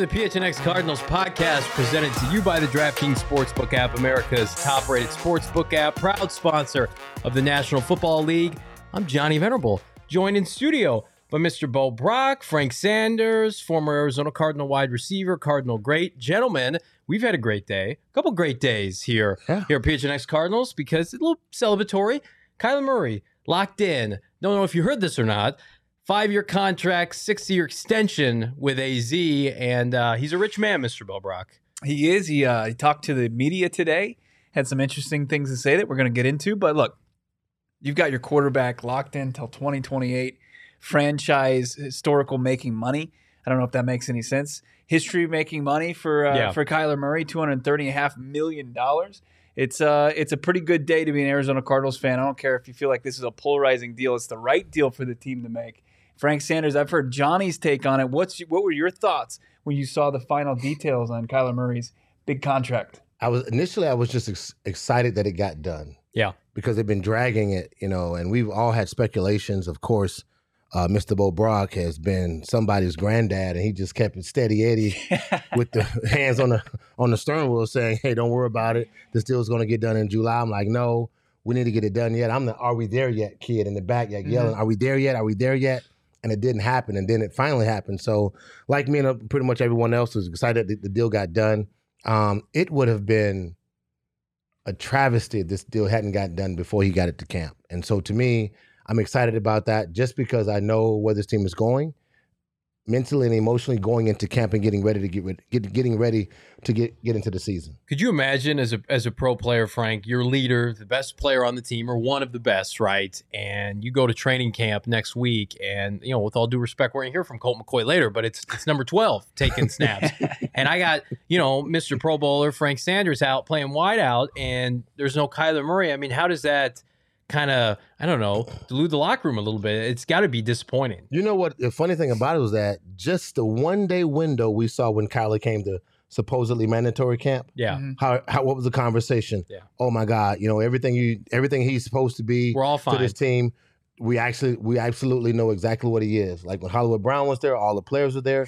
the PHNX Cardinals podcast presented to you by the DraftKings Sportsbook app, America's top rated sportsbook app, proud sponsor of the National Football League. I'm Johnny Venerable, joined in studio by Mr. Bo Brock, Frank Sanders, former Arizona Cardinal wide receiver, Cardinal great. Gentlemen, we've had a great day, a couple great days here, Yeah. here at PHNX Cardinals because it's a little celebratory. Kyler Murray locked in. Don't know if you heard this or not. Five year contract, six year extension with AZ, and uh, he's a rich man, Mr. Bo Brock. He is. He, uh, he talked to the media today, had some interesting things to say that we're going to get into. But look, you've got your quarterback locked in till 2028, franchise historical making money. I don't know if that makes any sense. History making money for uh, Yeah. for Kyler Murray, two hundred thirty and a half million dollars. It's uh it's a pretty good day to be an Arizona Cardinals fan. I don't care if you feel like this is a polarizing deal. It's the right deal for the team to make. Frank Sanders, I've heard Johnny's take on it. What's what were your thoughts when you saw the final details on Kyler Murray's big contract? I was initially I was just ex- excited that it got done. Yeah. Because they've been dragging it, you know, and we've all had speculations. Of course, uh, Mr. Bo Brock has been somebody's granddad, and he just kept it steady Eddie with the hands on the on the stern wheel, saying, "Hey, don't worry about it. This deal's going to get done in July." I'm like, "No, we need to get it done yet." I'm the "Are we there yet?" kid in the back, like yelling, "Are we there yet? Are we there yet?" And it didn't happen, and then it finally happened. So, like me and uh, pretty much everyone else was excited that the deal got done. Um, it would have been a travesty if this deal hadn't gotten done before he got it to camp. And so to me, I'm excited about that just because I know where this team is going, mentally and emotionally going into camp and getting ready to get, rid- get getting ready to get get into the season. Could you imagine as a as a pro player, Frank, your leader, the best player on the team, or one of the best, right? And you go to training camp next week, and you know, with all due respect, we're gonna hear from Colt McCoy later, but it's it's number twelve taking snaps, and I got you know Mr. Pro Bowler Frank Sanders out playing wideout, and there's no Kyler Murray. I mean, how does that kind of I don't know dilute the locker room a little bit? It's got to be disappointing. You know what? The funny thing about it was that just the one day window we saw when Kyler came to supposedly mandatory camp. Yeah, Mhm. How, how what was the conversation? Yeah. Oh my God! You know everything you everything he's supposed to be. we're all to fine. this team. We actually we absolutely know exactly what he is. Like when Hollywood Brown was there, all the players were there.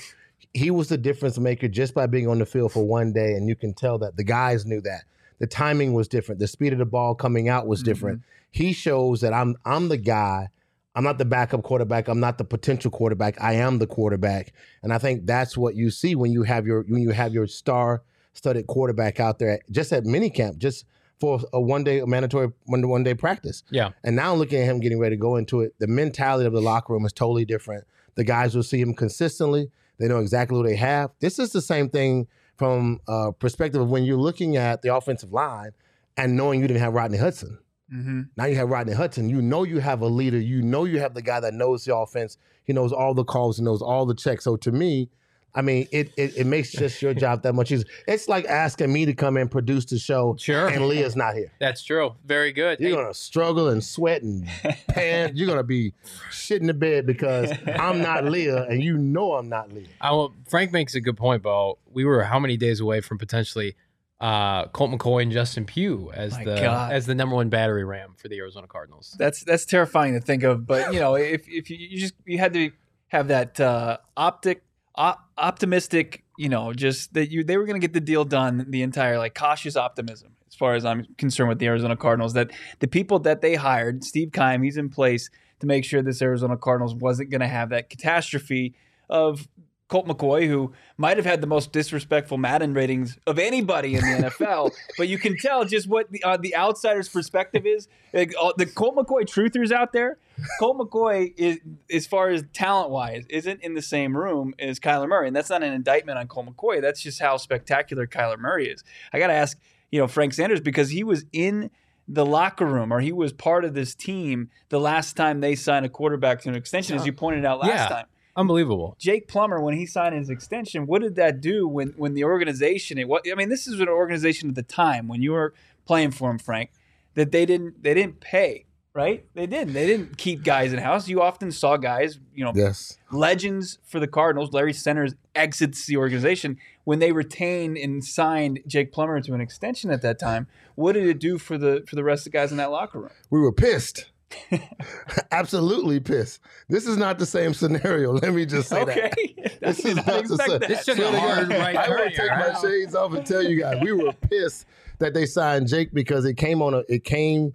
He was the difference maker just by being on the field for one day, and you can tell that the guys knew that. The timing was different. The speed of the ball coming out was different. He shows that I'm I'm the guy. I'm not the backup quarterback. I'm not the potential quarterback. I am the quarterback, and I think that's what you see when you have your when you have your star-studded quarterback out there, just at minicamp, just for a one day a mandatory one one day practice. Yeah. And now looking at him getting ready to go into it, the mentality of the locker room is totally different. The guys will see him consistently. They know exactly who they have. This is the same thing from a perspective of when you're looking at the offensive line and knowing you didn't have Rodney Hudson. Mm-hmm. Now you have Rodney Hudson. You know you have a leader. You know you have the guy that knows the offense. He knows all the calls. He knows all the checks. So to me, I mean, it it, it makes just your job that much easier. It's like asking me to come and produce the show, Sure. and Leah's not here. That's true. Very good. You're Hey, gonna struggle and sweat and pant. You're gonna be shitting in the bed because I'm not Leah, and you know I'm not Leah. I will, Frank makes a good point, Bo. We were how many days away from potentially uh, Colt McCoy and Justin Pugh as My the God. as the number one battery ram for the Arizona Cardinals. That's that's terrifying to think of. But you know, if if you, you just you had to have that uh, optic op- optimistic, you know, just that you they were going to get the deal done. The entire like cautious optimism, as far as I'm concerned with the Arizona Cardinals, that the people that they hired, Steve Keim, he's in place to make sure this Arizona Cardinals wasn't going to have that catastrophe of. Colt McCoy, who might have had the most disrespectful Madden ratings of anybody in the NFL, but you can tell just what the, uh, the outsider's perspective is. Like, uh, the Colt McCoy truthers out there, Colt McCoy is, as far as talent wise, isn't in the same room as Kyler Murray, and that's not an indictment on Colt McCoy. That's just how spectacular Kyler Murray is. I got to ask, you know, Frank Sanders because he was in the locker room or he was part of this team the last time they signed a quarterback to an extension, as you pointed out last Yeah. time. Unbelievable. Jake Plummer, when he signed his extension, what did that do when when the organization? It, what I mean, this is an organization at the time when you were playing for him, Frank, that they didn't they didn't pay right? They didn't. They didn't keep guys in house. You often saw guys, you know, Yes. legends for the Cardinals. Larry Centers exits the organization when they retained and signed Jake Plummer to an extension at that time. What did it do for the for the rest of the guys in that locker room? We were pissed. Absolutely pissed. This is not the same scenario. Let me just say okay. that. That's, This is not the same. that. This took Swear a hard right I turn want take my shades off and tell you guys we were pissed that they signed Jake because it came on a it came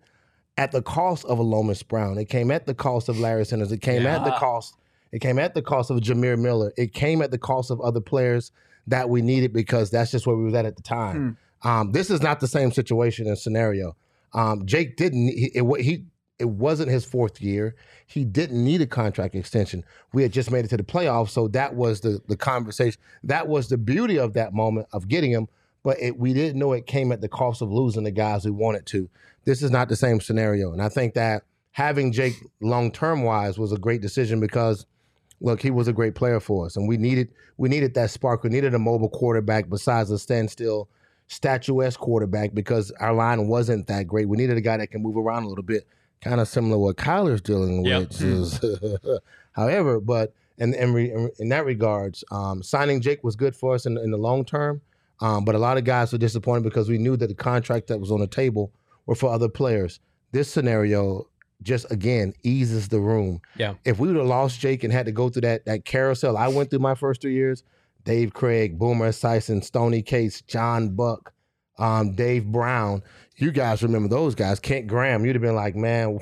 at the cost of a Lomas Brown. It came at the cost of Larry Centers. It came at the cost. It came at the cost of Jamir Miller. It came at the cost of other players that we needed because that's just where we was at at the time. Um, this is not the same situation and scenario. Um, Jake didn't. He, it, he it wasn't his fourth year. He didn't need a contract extension. We had just made it to the playoffs, so that was the the conversation. That was the beauty of that moment of getting him. But it, we didn't know it came at the cost of losing the guys we wanted to. This is not the same scenario, and I think that having Jake long term wise was a great decision because look, he was a great player for us, and we needed we needed that spark. We needed a mobile quarterback besides a standstill, statuesque quarterback because our line wasn't that great. We needed a guy that can move around a little bit, kind of similar to what Kyler's dealing Yep. with. is- however, but in in, re, in that regards, um, signing Jake was good for us in, in the long term. Um, but a lot of guys were disappointed because we knew that the contract that was on the table were for other players. This scenario just again eases the room. Yeah. If we would have lost Jake and had to go through that that carousel I went through my first three years, Dave Krieg, Boomer Esiason, Stoney Case, John Buck, um, Dave Brown. You guys remember those guys? Kent Graham. You'd have been like, man,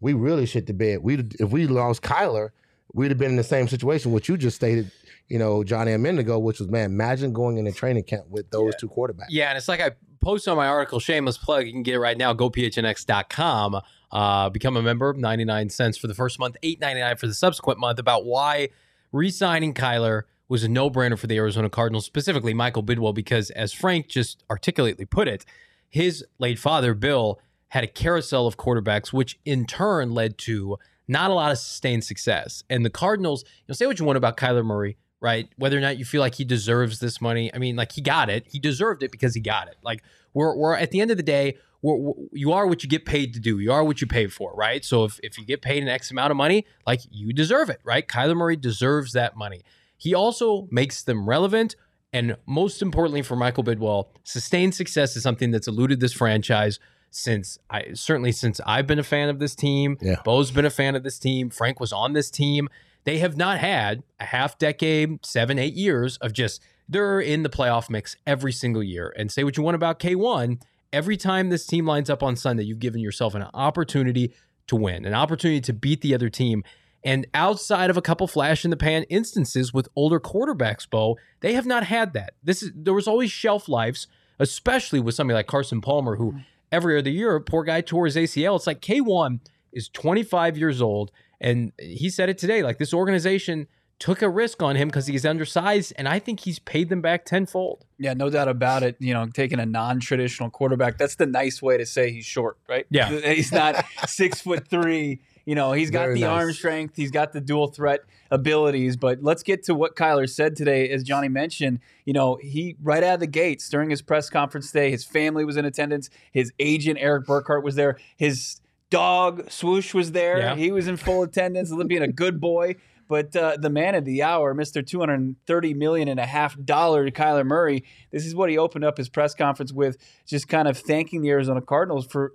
we really shit the bed. We if we lost Kyler, we'd have been in the same situation. What you just stated, you know, Johnny a minute ago, which was, man, imagine going in a training camp with those two quarterbacks. Yeah, and it's like I posted on my article, shameless plug. You can get it right now. GoPHNX.com. Uh, become a member, 99 cents for the first month, 8.99 for the subsequent month, about why re-signing Kyler was a no-brainer for the Arizona Cardinals, specifically Michael Bidwill, because as Frank just articulately put it, his late father, Bill, had a carousel of quarterbacks, which in turn led to not a lot of sustained success. And the Cardinals, you know, say what you want about Kyler Murray, right? Whether or not you feel like he deserves this money. I mean, like he got it. He deserved it because he got it. Like we're, we're at the end of the day, we're, we're- you are what you get paid to do. You are what you pay for, right? So if, if you get paid an X amount of money, like you deserve it, right? Kyler Murray deserves that money. He also makes them relevant. And most importantly for Michael Bidwill, sustained success is something that's eluded this franchise since I certainly since I've been a fan of this team. Yeah. Bo's been a fan of this team. Frank was on this team. They have not had a half decade, seven, eight years of just they're in the playoff mix every single year. And say what you want about K1, every time this team lines up on Sunday, you've given yourself an opportunity to win, an opportunity to beat the other team. And outside of a couple flash in the pan instances with older quarterbacks, Bo, they have not had that. This is there was always shelf lives, especially with somebody like Carson Palmer, who mm-hmm. every other year, poor guy tore his ACL. It's like K1 is 25 years old, and he said it today. Like this organization took a risk on him because he's undersized, and I think he's paid them back tenfold. Yeah, no doubt about it. You know, taking a non-traditional quarterback, that's the nice way to say he's short, right? Yeah. He's not six foot three. You know, he's got Very the nice. arm strength, he's got the dual threat abilities. But let's get to what Kyler said today. As Johnny mentioned, you know, he right out of the gates during his press conference today, his family was in attendance, his agent Erik Burkhardt was there, his dog Swoosh was there. Yeah. He was in full attendance, being a good boy. But uh, the man of the hour, Mr. 230 million and a half dollar Kyler Murray, this is what he opened up his press conference with, just kind of thanking the Arizona Cardinals for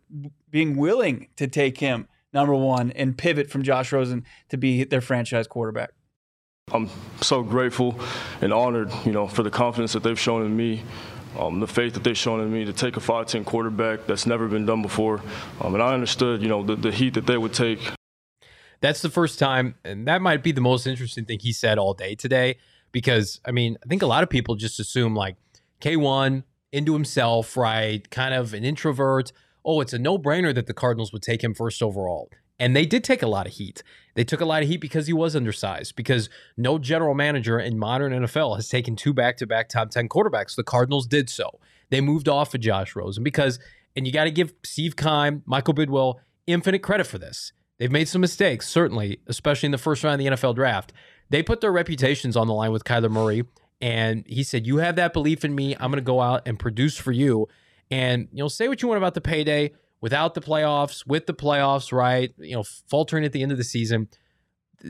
being willing to take him number one and pivot from Josh Rosen to be their franchise quarterback. I'm so grateful and honored, you know, for the confidence that they've shown in me, um, the faith that they've shown in me to take a 5'10 quarterback that's never been done before. Um, and I understood, you know, the, the heat that they would take That's the first time, and that might be the most interesting thing he said all day today. Because I mean, I think a lot of people just assume like K1 into himself, right? Kind of an introvert. Oh, it's a no brainer that the Cardinals would take him first overall. And they did take a lot of heat. They took a lot of heat because he was undersized, because no general manager in modern NFL has taken two back to back top 10 quarterbacks. The Cardinals did so. They moved off of Josh Rosen because, and you got to give Steve Keim, Michael Bidwill, infinite credit for this. They've made some mistakes, certainly, especially in the first round of the NFL draft. They put their reputations on the line with Kyler Murray, and he said, You have that belief in me. I'm going to go out and produce for you. And, you know, say what you want about the payday without the playoffs, with the playoffs, right? You know, faltering at the end of the season.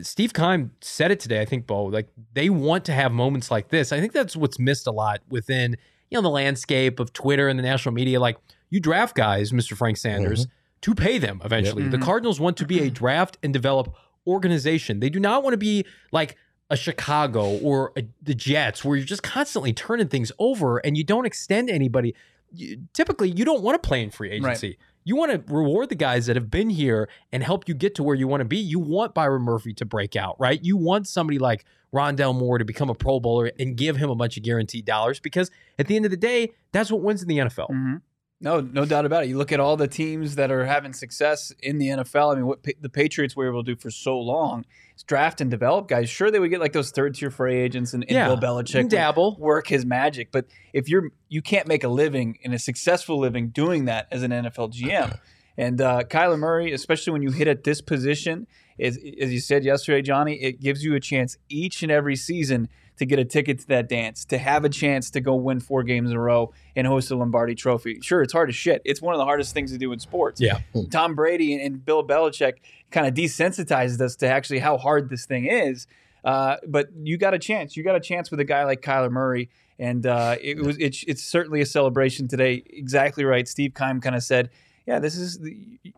Steve Keim said it today, I think, Bo. Like, they want to have moments like this. I think that's what's missed a lot within, you know, the landscape of Twitter and the national media. Like, you draft guys, Mr. Frank Sanders, to pay them eventually. The Mhm. Cardinals want to be a draft and develop organization. They do not want to be like a Chicago or a, the Jets where you're just constantly turning things over and you don't extend anybody. You, typically, you don't want to play in free agency. You want to reward the guys that have been here and help you get to where you want to be. You want Byron Murphy to break out, right? You want somebody like Rondale Moore to become a Pro Bowler and give him a bunch of guaranteed dollars because at the end of the day, that's what wins in the NFL. hmm No, no doubt about it. You look at all the teams that are having success in the NFL. I mean, what pa- the Patriots were able to do for so long is draft and develop guys. Sure, they would get like those third tier free agents and, and Yeah, Bill Belichick and dabble. work his magic. But if you're you can't make a living and a successful living doing that as an NFL GM. And uh, Kyler Murray, especially when you hit at this position, is, as you said yesterday, Johnny, it gives you a chance each and every season to get a ticket to that dance, to have a chance to go win four games in a row and host a Lombardi Trophy. Sure, it's hard as shit. It's one of the hardest things to do in sports. Yeah. Tom Brady and, Bill Belichick kind of desensitized us to actually how hard this thing is. Uh, but you got a chance. You got a chance with a guy like Kyler Murray, and uh, it was it's, it's certainly a celebration today. Exactly right. Steve Keim kind of said, "Yeah, this is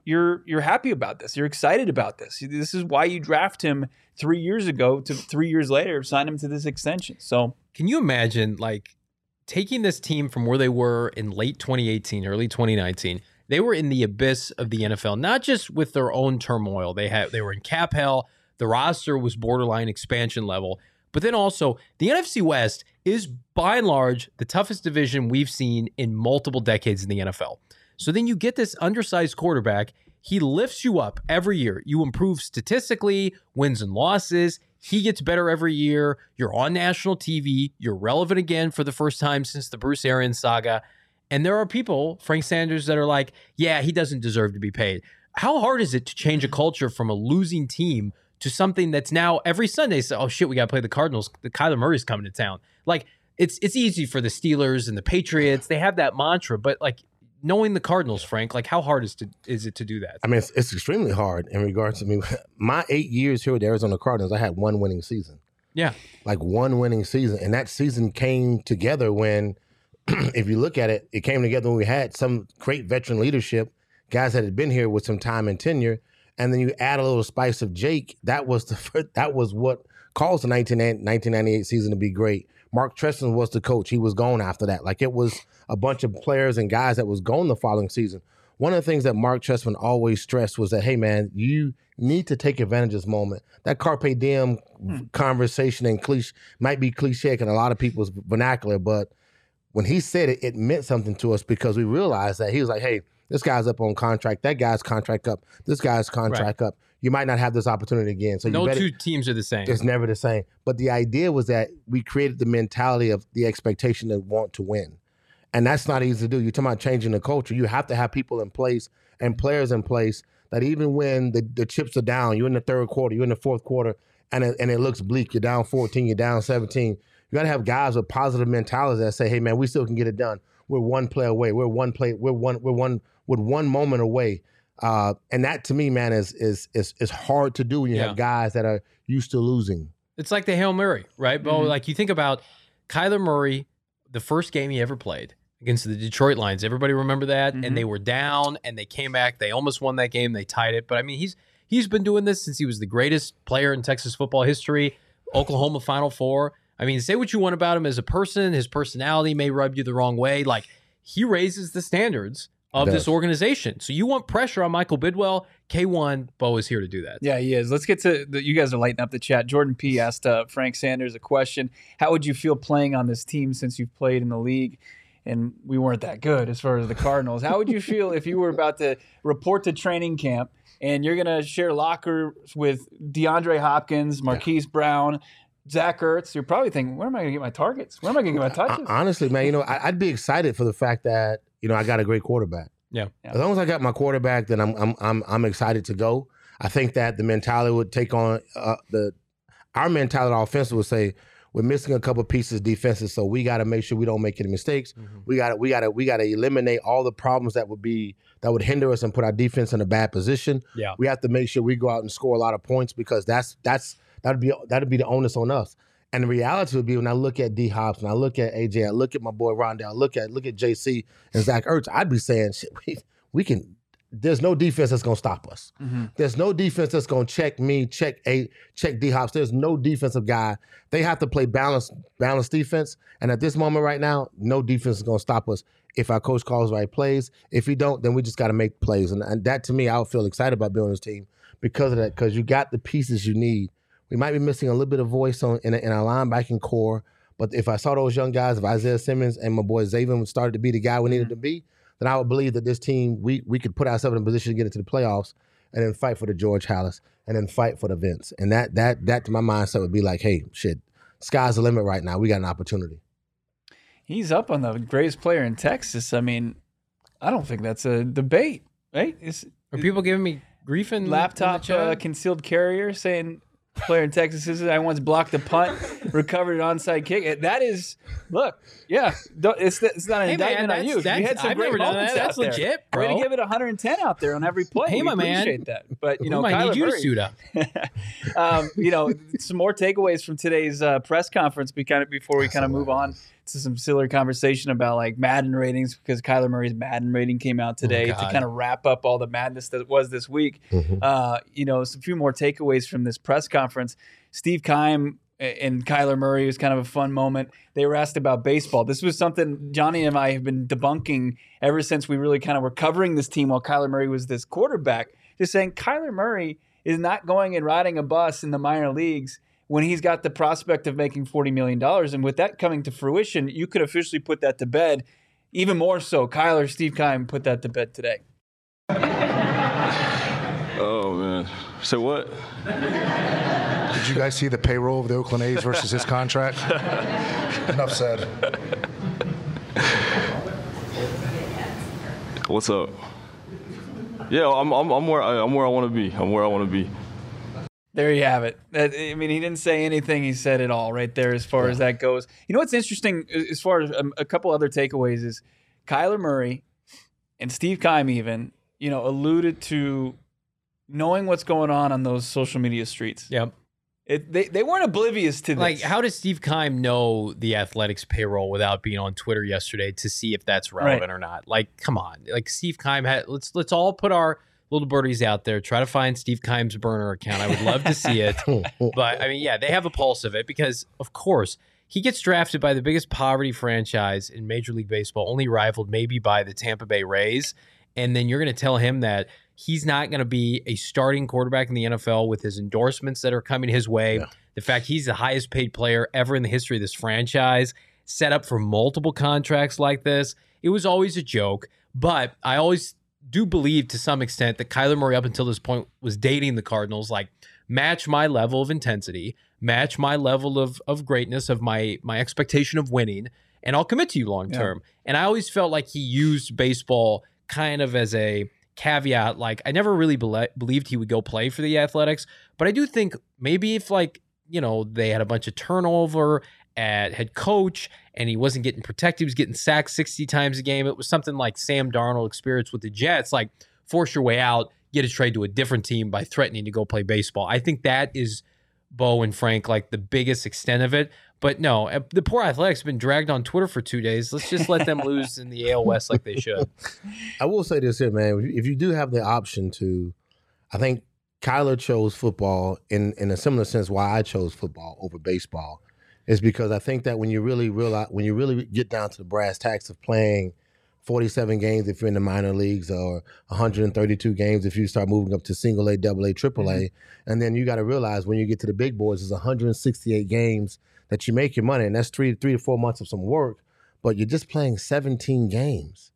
you're you're happy about this. You're excited about this. This is why you draft him three years ago to three years later sign him to this extension." So Can you imagine like taking this team from where they were in late 2018, early 2019? They were in the abyss of the NFL, not just with their own turmoil. They had they were in cap hell. The roster was borderline expansion level, but then also the NFC West is by and large the toughest division we've seen in multiple decades in the NFL. So then you get this undersized quarterback. He lifts you up every year. You improve statistically, wins and losses. He gets better every year. You're on national TV. You're relevant again for the first time since the Bruce Arians saga. And there are people, Frank Sanders, that are like, yeah, he doesn't deserve to be paid. How hard is it to change a culture from a losing team to something that's now every Sunday? So, oh shit, we got to play the Cardinals. The Kyler Murray's coming to town. Like it's it's easy for the Steelers and the Patriots. They have that mantra, but like knowing the Cardinals, Frank, like how hard is to is it to do that? I mean, it's, it's extremely hard in regards to me. My eight years here with the Arizona Cardinals, I had one winning season. Yeah. Like one winning season. And that season came together when, if you look at it, it came together when we had some great veteran leadership, guys that had been here with some time and tenure. And then you add a little spice of Jake. That was the first, that was what caused the 19, 1998 season to be great. Mark Trestman was the coach. He was gone after that. Like it was a bunch of players and guys that was gone the following season. One of the things that Mark Trestman always stressed was that, hey man, you need to take advantage of this moment. That carpe diem hmm. conversation and cliche might be cliche in a lot of people's vernacular, but when he said it, it meant something to us because we realized that he was like, hey, this guy's up on contract, that guy's contract up, this guy's contract up. You might not have this opportunity again. So you no better, two teams are the same. it's never the same. But the idea was that we created the mentality of the expectation to want to win. And that's not easy to do. You're talking about changing the culture. You have to have people in place and players in place that even when the, the chips are down, you're in the third quarter, you're in the fourth quarter, and it, and it looks bleak. You're down 14, you're down 17. You got to have guys with positive mentalities that say, "Hey, man, we still can get it done. We're one play away. We're one play. We're one. We're one with one moment away." Uh, and that to me, man, is is is is hard to do when you Yeah. have guys that are used to losing. It's like the Hail Mary, right, Bo? Mhm. Like you think about Kyler Murray, the first game he ever played against the Detroit Lions. Everybody remember that? Mhm. And they were down and they came back. They almost won that game. They tied it. But I mean, he's he's been doing this since he was the greatest player in Texas football history. Oklahoma Final Four. I mean, say what you want about him as a person, his personality may rub you the wrong way. Like he raises the standards of this organization. So you want pressure on Michael Bidwill? K1 Bo is here to do that. Yeah, he is. Let's get to the, you guys are lighting up the chat. Jordan P asked uh, Frank Sanders a question. How would you feel playing on this team since you've played in the league? And we weren't that good as far as the Cardinals. How would you feel if you were about to report to training camp and you're going to share lockers with DeAndre Hopkins, Marquise Brown, Zach Ertz? You're probably thinking, where am I going to get my targets? Where am I going to get my touches? Honestly, man, you know, I'd be excited for the fact that you know I got a great quarterback. Yeah. Yeah. As long as I got my quarterback, then I'm I'm I'm I'm excited to go. I think that the mentality would take on uh, the our mentality offensive would say we're missing a couple pieces defensive, so we got to make sure we don't make any mistakes. Mhm. We got to we got to we got to eliminate all the problems that would be that would hinder us and put our defense in a bad position. Yeah. We have to make sure we go out and score a lot of points because that's that's that'd be that'd be the onus on us. And the reality would be when I look at D Hops and I look at AJ, I look at my boy Rondale, I look at look at JC and Zach Ertz, I'd be saying shit, we, we can there's no defense that's gonna stop us. Mm-hmm. There's no defense that's gonna check me, check a check D hops. There's no defensive guy. They have to play balanced balanced defense. And at this moment right now, no defense is gonna stop us if our coach calls the right plays. If he don't, then we just gotta make plays. And, and that to me, I would feel excited about building this team because of that, because you got the pieces you need. We might be missing a little bit of voice on in, in our linebacking core. But if I saw those young guys, if Isaiah Simmons and my boy Zaven started to be the guy we needed to be, then I would believe that this team we we could put ourselves in a position to get into the playoffs and then fight for the George Halas and then fight for the Vince. And that that that to my mindset would be like, hey, shit, sky's the limit right now. We got an opportunity. He's up on the greatest player in Texas. I mean, I don't think that's a debate, right? Is Are people giving me grief in in the laptop chat? uh, concealed carrier saying player in Texas is I once blocked a punt, recovered an onside kick. That is, look, yeah, don't- it's it's not an Hey, man, indictment on you. you had some I've great never done moments that. out That's there. legit, Way to give it 110 out there on every play. Hey, we my man. appreciate that. But you know, I need you Murray, to suit up. um, you know, some more takeaways from today's uh, press conference. Be kind of before we kind of move on to some silly conversation about like Madden ratings because Kyler Murray's Madden rating came out today to Oh, God. kind of wrap up all the madness that was this week. Uh, you know, some few more takeaways from this press conference. Steve Keim and Kyler Murray was kind of a fun moment. They were asked about baseball. This was something Johnny and I have been debunking ever since we really kind of were covering this team while Kyler Murray was this quarterback. Just saying Kyler Murray is not going and riding a bus in the minor leagues when he's got the prospect of making $40 million. And with that coming to fruition, you could officially put that to bed. Even more so, Kyler, Steve Keim put that to bed today. Oh man. So what? Did you guys see the payroll of the Oakland A's versus his contract? Enough said. What's up? Yeah, I'm, I'm, I'm where I, I'm where I want to be. I'm where I want to be. There you have it. That, I mean, he didn't say anything. He said it all right there as far as that goes. You know what's interesting as far as um, a couple other takeaways is Kyler Murray and Steve Keim even, you know, alluded to knowing what's going on on those social media streets. Yep. It, they, they weren't oblivious to this. Like, how does Steve Keim know the Athletics payroll without being on Twitter yesterday to see if that's relevant or not? Like, come on. Like Steve Keim had let's let's all put our little birdies out there. Try to find Steve Keim's burner account. I would love to see it. but I mean, yeah, they have a pulse of it because, of course, he gets drafted by the biggest poverty franchise in Major League Baseball, only rivaled maybe by the Tampa Bay Rays. And then you're going to tell him that he's not going to be a starting quarterback in the NFL with his endorsements that are coming his way. Yeah. The fact he's the highest paid player ever in the history of this franchise, set up for multiple contracts like this. It was always a joke, but I always do believe to some extent that Kyler Murray up until this point was dating the Cardinals like match my level of intensity, match my level of of greatness of my my expectation of winning, and I'll commit to you long term. And I always felt like he used baseball kind of as a caveat like I never really bele believed he would go play for the Athletics, but I do think maybe if like, you know, they had a bunch of turnover at head coach and he wasn't getting protected, he was getting sacked 60 times a game. It was something like Sam Darnold experience with the Jets, like force your way out, get a trade to a different team by threatening to go play baseball. I think that is Bo and Frank like the biggest extent of it. But no, uh, the poor Athletics have been dragged on Twitter for two days. Let's just let them lose in the AL West like they should. I will say this here, man. If you- If you do have the option to, I think Kyler chose football in in a similar sense. Why I chose football over baseball is because I think that when you really realize when you really get down to the brass tacks of playing 47 games if you're in the minor leagues or 132 games if you start moving up to single A, double A, triple A, mm-hmm. and then you got to realize when you get to the big boys, it's 168 games that you make your money, and that's three three to four months of some work. But you're just playing 17 games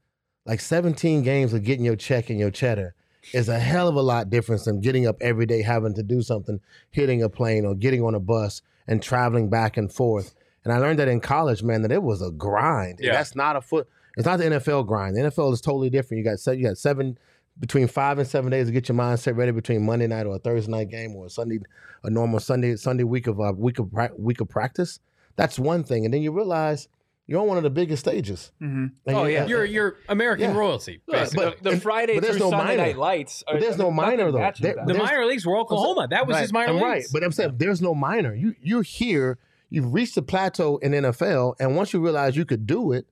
like 17 games of getting your check and your cheddar is a hell of a lot different than getting up every day having to do something, hitting a plane or getting on a bus and traveling back and forth. And I learned that in college, man, that it was a grind. Yeah. That's not a foot. It's not the NFL grind. The NFL is totally different. You got seven, you got seven between five and seven days to get your mindset ready between Monday night or a Thursday night game or a Sunday, a normal Sunday Sunday week of uh, week of week of practice. That's one thing, and then you realize you're on one of the biggest stages. Mhm. And Oh, yeah. You're you're American Yeah. royalty. Basically. but- the, the and- Friday but there's through no Sunday minor. night lights. Are, But there's no minor, though. There- the minor leagues were Oklahoma. That was Right, his minor and leagues. Right, but I'm saying there's no minor. You you're here. You've reached the plateau in NFL, and once you realize you could do it,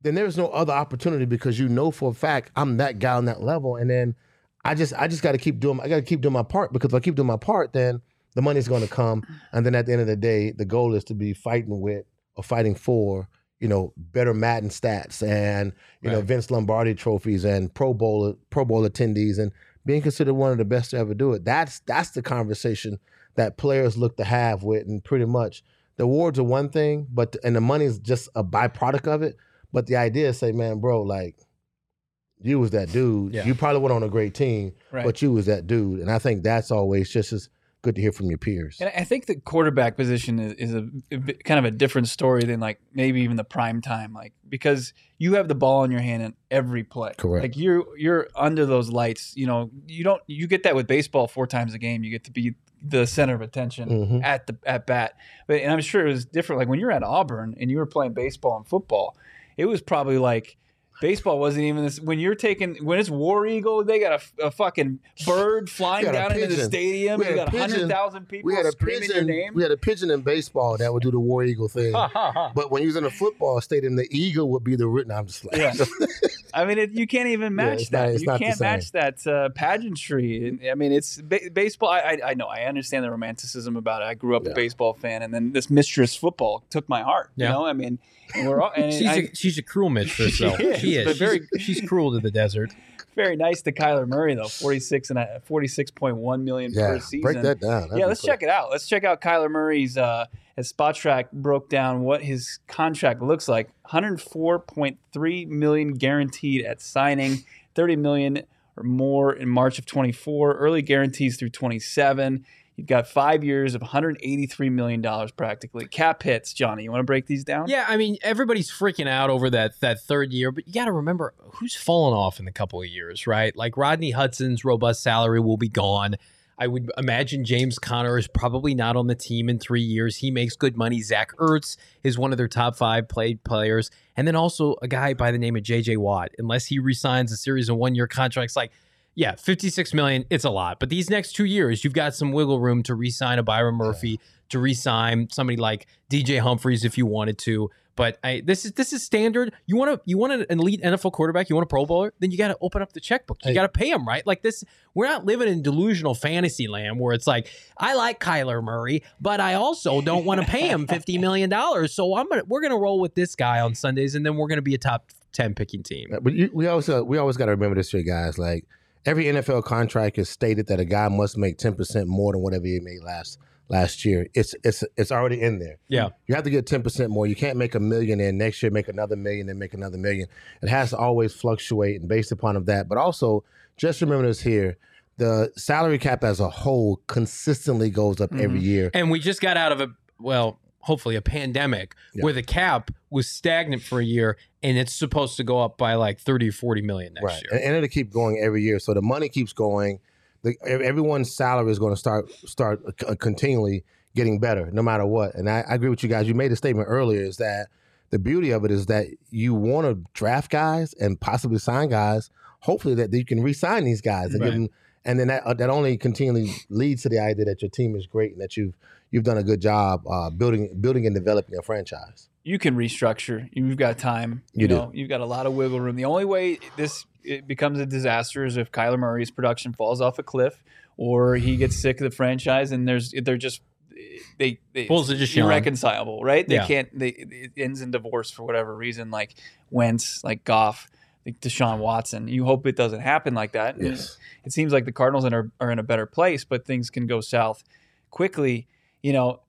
then there's no other opportunity because you know for a fact I'm that guy on that level. And then I just I just got to keep doing I got to keep doing my part because if I keep doing my part, then the money's going to come. And then at the end of the day, the goal is to be fighting with or fighting for you know better Madden stats and you know Vince Lombardi trophies and Pro Bowl Pro Bowl attendees and being considered one of the best to ever do it. That's that's the conversation that players look to have with, and pretty much the awards are one thing, but and the money is just a byproduct of it. But the idea is say, man, bro, like you was that dude. Yeah. You probably went on a great team, Right. but you was that dude. And I think that's always just as good to hear from your peers. And I think the quarterback position is, is a, a bit- kind of a different story than like maybe even the prime time, like because you have the ball in your hand in every play. Correct. Like you're you're under those lights. You know, you don't you get that with baseball four times a game. You get to be the center of attention Mhm. at the at bat. But and I'm sure it was different. Like when you're at Auburn and you were playing baseball and football, it was probably like. Baseball wasn't even this. When you're taking, when it's War Eagle, they got a, a fucking bird flying We had a down into the stadium. We You got hundred thousand people We had a screaming pigeon. your name. We had a pigeon in baseball that would do the War Eagle thing. but when you was in a football stadium, the eagle would be the written. I'm just like, Yeah. I mean, it, you can't even match it's that. not- it's you not can't same. match that uh, pageantry. I mean, it's ba- baseball. I, I I know. I understand the romanticism about it. I grew up a baseball fan, and then this mistress football took my heart. Yeah. You know, I mean, we're all. And She's I, a, she's a cruel mistress, She is, she is. She's, very- she's cruel to the desert. Very nice to Kyler Murray though. Forty six and forty six point one million yeah, per season. break that down. That'd yeah, let's cool. check it out. Let's check out Kyler Murray's uh as Spotrac broke down what his contract looks like. 104.3 million guaranteed at signing, 30 million or more in March of 24, early guarantees through 27. You've got five years of 183 million dollars practically. Cap hits, Johnny. You want to break these down? Yeah, I mean, everybody's freaking out over that that third year, but you got to remember who's fallen off in a couple of years, right? Like Rodney Hudson's robust salary will be gone. I would imagine James Conner is probably not on the team in three years. He makes good money. Zach Ertz is one of their top five played players, and then also a guy by the name of J.J. Watt. Unless he resigns a series of one year contracts, like yeah, 56 million, it's a lot. But these next two years, you've got some wiggle room to re-sign a Byron Murphy, to re-sign somebody like DJ Humphries if you wanted to. But I, this is this is standard. You want to you want an elite NFL quarterback, you want a Pro Bowler, then you got to open up the checkbook. You Hey. got to pay him, right? Like this, we're not living in delusional fantasy land where it's like I like Kyler Murray, but I also don't want to pay him fifty million dollars. So I'm gonna we're gonna roll with this guy on Sundays, and then we're gonna be a top ten picking team. But you, we always uh, we always got to remember this here, guys. Like every NFL contract is stated that a guy must make ten percent more than whatever he made last last year. It's it's it's already in there. Yeah. You have to get ten percent more. You can't make a million and next year make another million and make another million. It has to always fluctuate and based upon of that. But also, just remember this here: the salary cap as a whole consistently goes up every mm-hmm. year. And we just got out of a well, hopefully a pandemic Yeah. where the cap was stagnant for a year and it's supposed to go up by like 30 or 40 million next right, year. and, and it'll keep going every year. So the money keeps going. The, everyone's salary is going to start start uh, continually getting better, no matter what. And I, I agree with you guys. You made a statement earlier is that the beauty of it is that you want to draft guys and possibly sign guys. Hopefully that you can re-sign these guys and Right. give them, and then that uh, that only continually leads to the idea that your team is great and that you've you've done a good job uh, building building and developing a franchise. you can restructure. You've got time. You, You do. know, you've got a lot of wiggle room. The only way this it becomes a disaster is if Kyler Murray's production falls off a cliff or he gets sick of the franchise and there's they're just they, they Pulls a it's Deshaun. irreconcilable, right? They Yeah. can't they it ends in divorce for whatever reason, like Wentz, like Goff, like Deshaun Watson. You hope it doesn't happen like that. And Yes. It seems like the Cardinals are, are in a better place, but things can go south quickly. You know,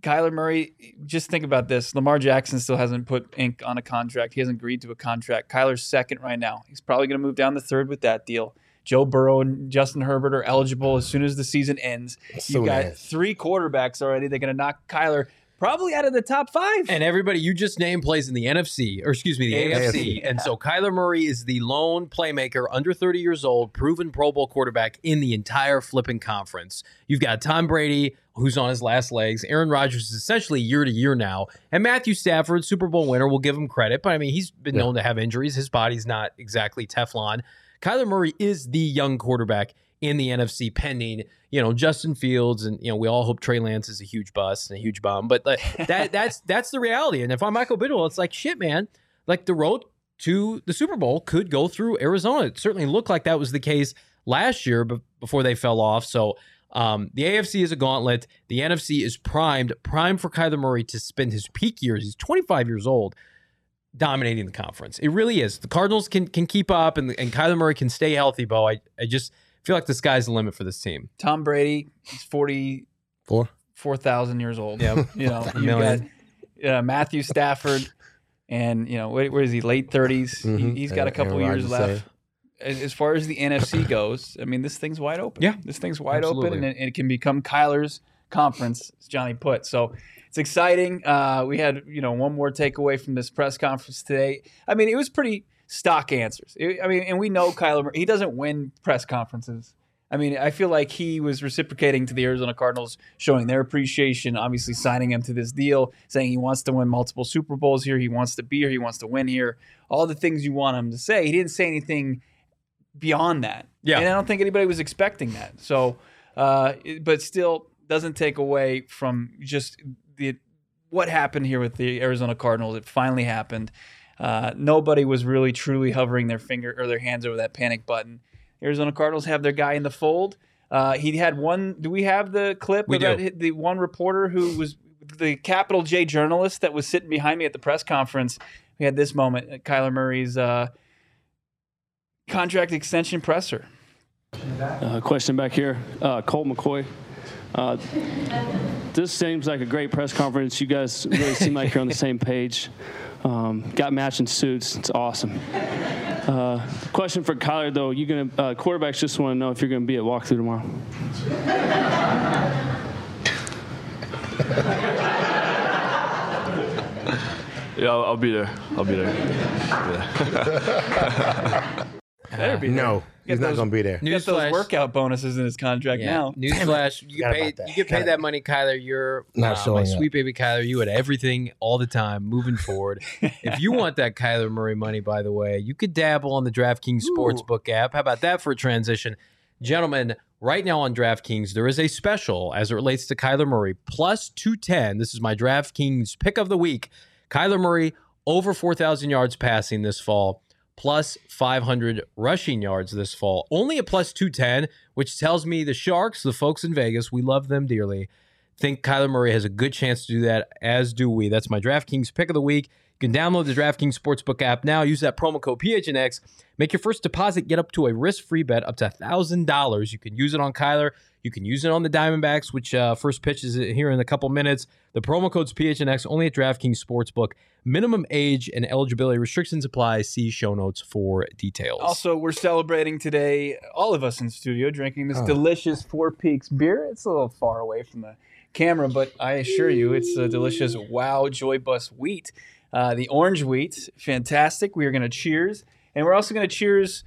Kyler Murray, just think about this. Lamar Jackson still hasn't put ink on a contract. He hasn't agreed to a contract. Kyler's second right now. He's probably going to move down to third with that deal. Joe Burrow and Justin Herbert are eligible as soon as the season ends. So you got three quarterbacks already. They're going to knock Kyler probably out of the top five. And everybody you just named plays in the NFC, or excuse me, the AFC. AFC. And so Kyler Murray is the lone playmaker under 30 years old, proven Pro Bowl quarterback in the entire flipping conference. You've got Tom Brady, who's on his last legs. Aaron Rodgers is essentially year to year now. And Matthew Stafford, Super Bowl winner, will give him credit. But I mean, he's been Yeah. known to have injuries. His body's not exactly Teflon. Kyler Murray is the young quarterback in the NFC pending, you know, Justin Fields and you know, we all hope Trey Lance is a huge bust and a huge bomb, but like, that that's that's the reality. And if I'm Michael Bidwill, it's like shit, man. Like the road to the Super Bowl could go through Arizona. It certainly looked like that was the case last year, but before they fell off. So um, the AFC is a gauntlet. The NFC is primed, primed for Kyler Murray to spend his peak years. He's 25 years old, dominating the conference. It really is. The Cardinals can can keep up, and and Kyler Murray can stay healthy. Bo, I I just feel like the sky's the limit for this team. Tom Brady, he's forty Four. four thousand years old. Yeah. You know, you million. got uh, Matthew Stafford, and you know, where, where is he? Late 30s. Mhm. He, has got a couple Aaron years left. As as far as the NFC goes, I mean, this thing's wide open. Yeah, this thing's wide absolutely. open, and it, and it can become Kyler's conference, as Johnny put. So it's exciting. Uh, we had you know one more takeaway from this press conference today. I mean, it was pretty stock answers. I mean, and we know Kyler. Murray- He doesn't win press conferences. I mean, I feel like he was reciprocating to the Arizona Cardinals, showing their appreciation, obviously signing him to this deal, saying he wants to win multiple Super Bowls here, he wants to be here, he wants to win here, all the things you want him to say. He didn't say anything beyond that. Yeah. And I don't think anybody was expecting that. So, uh, but still doesn't take away from just the what happened here with the Arizona Cardinals. It finally happened. Uh, nobody was really truly hovering their finger or their hands over that panic button. Arizona Cardinals have their guy in the fold. Uh, he had one. Do we have the clip We of that, do. the one reporter who was the capital J journalist that was sitting behind me at the press conference? We had this moment at Kyler Murray's uh, contract extension presser. Uh, question back here, uh, Colt McCoy. Uh, this seems like a great press conference. You guys really seem like you're on the same page. Um, got matching suits. It's awesome. Uh, question for Kyler though. You gonna uh, quarterbacks just want to know if you're gonna be at walkthrough tomorrow. Yeah, I'll, I'll be there. I'll be there. Better be there. No, he's Get not those- going to be there. Get those Newsflash. workout bonuses in his contract Yeah. now. Newsflash: you Forgot get paid. about that. You get paid that money, Kyler. You're Not uh, my showing up. sweet baby Kyler. You had everything all the time, moving forward. if you want that Kyler Murray money, by the way, you could dabble on the DraftKings Sportsbook app. How about that for a transition, gentlemen? Right now on DraftKings, there is a special as it relates to Kyler Murray plus two ten. This is my DraftKings pick of the week. Kyler Murray over four thousand yards passing this fall plus 500 rushing yards this fall. Only a plus 210, which tells me the Sharks, the folks in Vegas, we love them dearly, think Kyler Murray has a good chance to do that, as do we. That's my DraftKings pick of the week. You can download the DraftKings Sportsbook app now. Use that promo code PHNX. Make your first deposit get up to a risk free bet up to $1,000. You can use it on Kyler. You can use it on the Diamondbacks, which uh, first pitch is here in a couple minutes. The promo code's PHNX only at DraftKings Sportsbook. Minimum age and eligibility restrictions apply. See show notes for details. Also, we're celebrating today, all of us in studio, drinking this Oh. delicious Four Peaks beer. It's a little far away from the camera, but I assure you, it's a delicious Wow Joy Bus wheat. Uh, the orange wheat, fantastic. We are going to cheers. And we're also going to cheers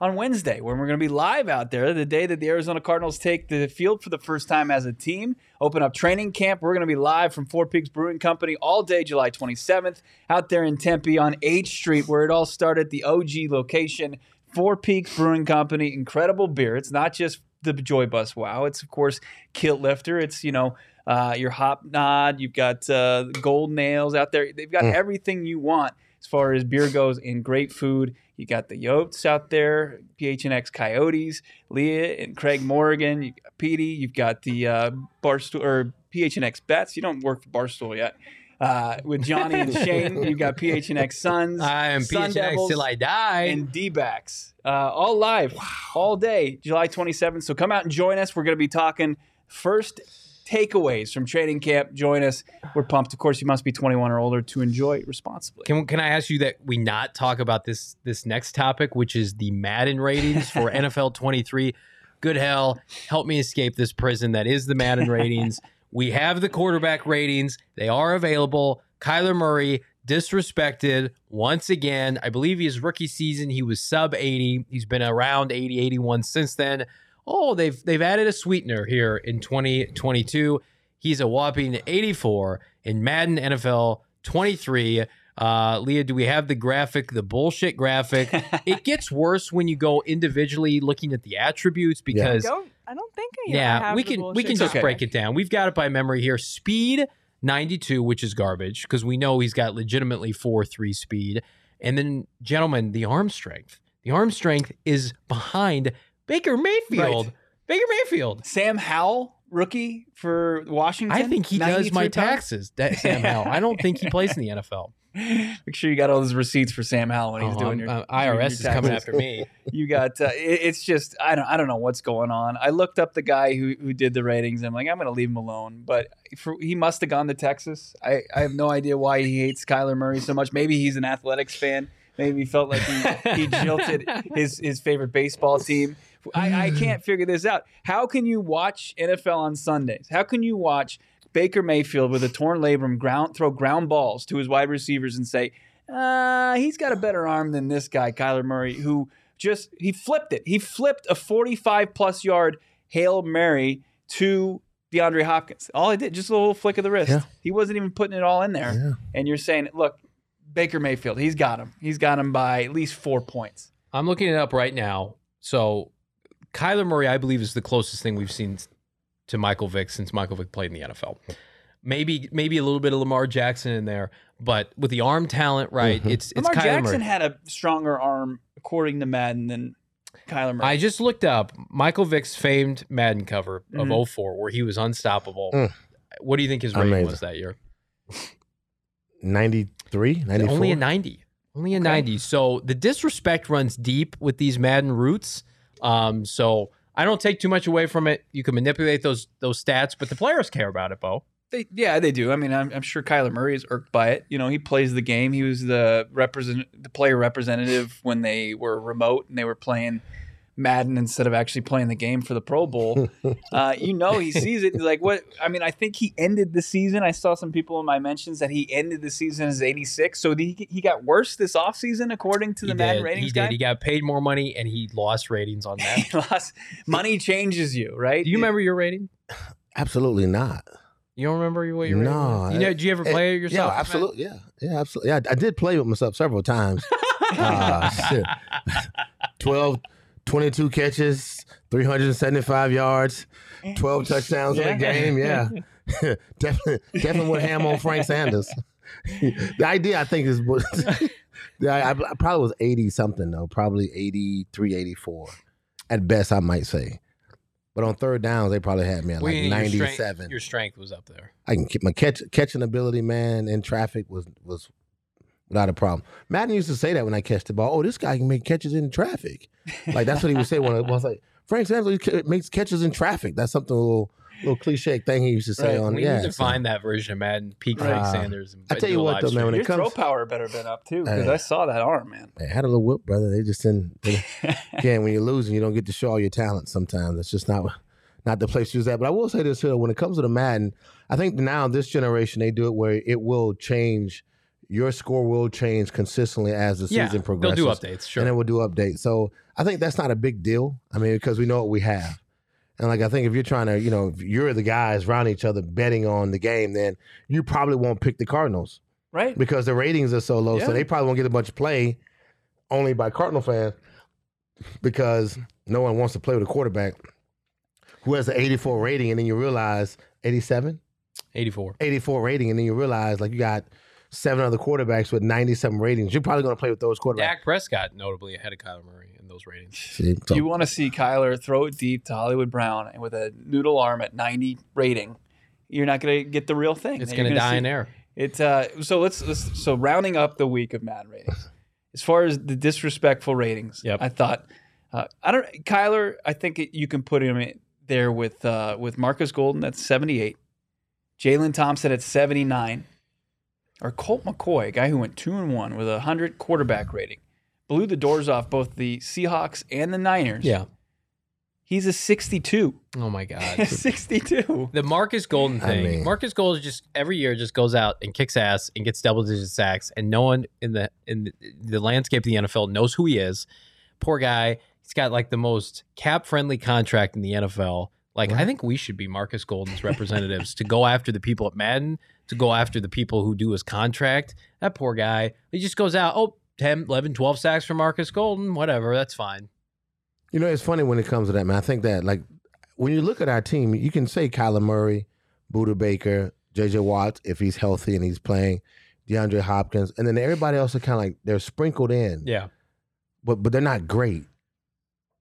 on Wednesday when we're going to be live out there, the day that the Arizona Cardinals take the field for the first time as a team, open up training camp. We're going to be live from Four Peaks Brewing Company all day, July 27th, out there in Tempe on H Street, where it all started, the OG location. Four Peaks Brewing Company, incredible beer. It's not just the Joy Bus Wow. It's, of course, Kilt Lifter. It's, you know, uh, your Hop Knot. You've got uh, Gold Nails out there. They've got Mm. everything you want as far as beer goes and great food. You got the Yotes out there, PHNX Coyotes, Leah and Craig Morgan. You got Petey. You've got the uh, Barstool or PHNX Bets. You don't work for Barstool yet. Uh, with Johnny and Shane, you've got PHNX Suns. I am Sun PHNX Devils, till I die. and D-backs, uh, all live, all day, July 27th. So come out and join us. We're going to be talking first takeaways from training camp. Join us. We're pumped. Of course, you must be 21 or older to enjoy responsibly. Can can I ask you that we not talk about this this next topic, which is the Madden ratings for NFL 23? Good hell, help me escape this prison that is the Madden ratings. we have the quarterback ratings; they are available. Kyler Murray disrespected once again. I believe his rookie season he was sub 80. He's been around 80, 81 since then. Oh, they've they've added a sweetener here in 2022. He's a whopping 84 in Madden NFL 23. Uh, Leah, do we have the graphic, the bullshit graphic? it gets worse when you go individually looking at the attributes because don't, I don't think I yeah, have we the can we bullshit can just okay. break it down. We've got it by memory here. Speed 92, which is garbage because we know he's got legitimately 4 3 speed. And then, gentlemen, the arm strength. The arm strength is behind Baker Mayfield. Right. Baker Mayfield. Sam Howell, rookie for Washington. I think he does my taxes. That Sam Howell. I don't think he plays in the NFL. Make sure you got all those receipts for Sam Howell when he's Oh, doing your uh, doing your IRS is coming after me. You got uh, it, it's just I don't I don't know what's going on. I looked up the guy who who did the ratings. I'm like I'm gonna leave him alone, but for, he must have gone to Texas. I I have no idea why he hates Kyler Murray so much. Maybe he's an athletics fan. Maybe he felt like he, he jilted his his favorite baseball team. I, I can't figure this out. How can you watch NFL on Sundays? How can you watch Baker Mayfield with a torn labrum ground throw ground balls to his wide receivers and say, uh, he's got a better arm than this guy, Kyler Murray, who just he flipped it. He flipped a 45 plus yard Hail Mary to DeAndre Hopkins. All he did, just a little flick of the wrist. Yeah. He wasn't even putting it all in there. Yeah. And you're saying, look, Baker Mayfield, he's got him. He's got him by at least four points. I'm looking it up right now. So, Kyler Murray, I believe, is the closest thing we've seen to Michael Vick since Michael Vick played in the NFL. Maybe, maybe a little bit of Lamar Jackson in there, but with the arm talent, right? Mhm. It's it's Lamar Kyler Jackson Murray. had a stronger arm, according to Madden, than Kyler Murray. I just looked up Michael Vick's famed Madden cover of Mhm. 04, where he was unstoppable. Mm. What do you think his rating Amazing. was that year? 93, 94. Only a 90. Only a 90. So the disrespect runs deep with these Madden roots. Um, so I don't take too much away from it. You can manipulate those those stats, but the players care about it, Bo. They, yeah, they do. I mean, I'm, I'm sure Kyler Murray is irked by it. You know, he plays the game. He was the represent the player representative when they were remote and they were playing Madden instead of actually playing the game for the Pro Bowl. uh, you know, he sees it. He's like, what? I mean, I think he ended the season. I saw some people in my mentions that he ended the season as 86. So he, he got worse this offseason according to the he Madden did. ratings He guy. did. He got paid more money and he lost ratings on that. He lost. Money changes you, right? Do you remember your rating? Absolutely not. You don't remember what your rating No. You know, did you ever play it yourself? Yeah, absolutely. Yeah, yeah, absolutely. Yeah, I, I did play with myself several times. uh, 12, 22 catches, 375 yards, 12 touchdowns in a game. Yeah. definitely, definitely went ham on Frank Sanders. the idea, I think, is was I, I probably was 80 something, though, probably 83, 84 at best, I might say. But on third downs, they probably had me at Well, like your strength- 97. Your strength was up there. I can keep my catch catching ability, man, in traffic was was without a problem. Madden used to say that when I catch the ball. Oh, this guy can make catches in traffic. Like that's what he would say when I was like Frank Sanders makes catches in traffic. That's something a little little cliche thing he used to say Right. on. We yeah, need to so- find that version of Madden, peak Frank Uh, Sanders. And I tell you what, though, man, stream. when it Your comes- throw power better been up too because Hey. I saw that arm, man. They had a little whip, brother. They just didn't. They, again, when you're losing, you don't get to show all your talent. Sometimes it's just not not the place to use that. But I will say this here: when it comes to the Madden, I think now this generation they do it where it will change. Your score will change consistently as the yeah, season progresses. they'll do updates. Sure. and then we'll do updates. So I think that's not a big deal. I mean, because we know what we have. And like I think if you're trying to, you know, if you're the guys around each other betting on the game, then you probably won't pick the Cardinals Right? because the ratings are so low. Yeah. So they probably won't get a bunch of play only by Cardinal fans because no one wants to play with a quarterback who has an 84 rating, and then you realize 87, 84. 84 rating, and then you realize like you got seven other quarterbacks with 97 ratings. You're probably going to play with those quarterbacks. Dak Prescott notably ahead of Kyler Murray in those ratings. See, so- you want to see Kyler throw it deep to Hollywood Brown and with a noodle arm at 90 rating, you're not going to get the real thing. It's going to die see- in air. It's uh, so let's, let's so rounding up the week of Madden ratings. As far as the disrespectful ratings, Yep. I thought uh, I don't Kyler. I think it, you can put him in there with uh, with Marcus Golden at 78, Jalen Thompson at 79, or Colt McCoy, a guy who went two and one with a hundred quarterback rating, blew the doors off both the Seahawks and the Niners. Yeah. he's a 62. Oh my God. 62. The Marcus Golden I thing. mean- Marcus Golden just every year just goes out and kicks ass and gets double digit sacks, and no one in the in the, the landscape of the NFL knows who he is. Poor guy. He's got like the most cap friendly contract in the NFL. Like I think we should be Marcus Golden's representatives to go after the people at Madden, to go after the people who do his contract. That poor guy. He just goes out, oh, 10, 11, 12 sacks for Marcus Golden, whatever, that's fine. You know, it's funny when it comes to that, man. I think that, like, when you look at our team, you can say Kyler Murray, Budda Baker, JJ Watt, if he's healthy and he's playing. DeAndre Hopkins, and then everybody else are kind of like they're sprinkled in, Yeah. but but they're not great.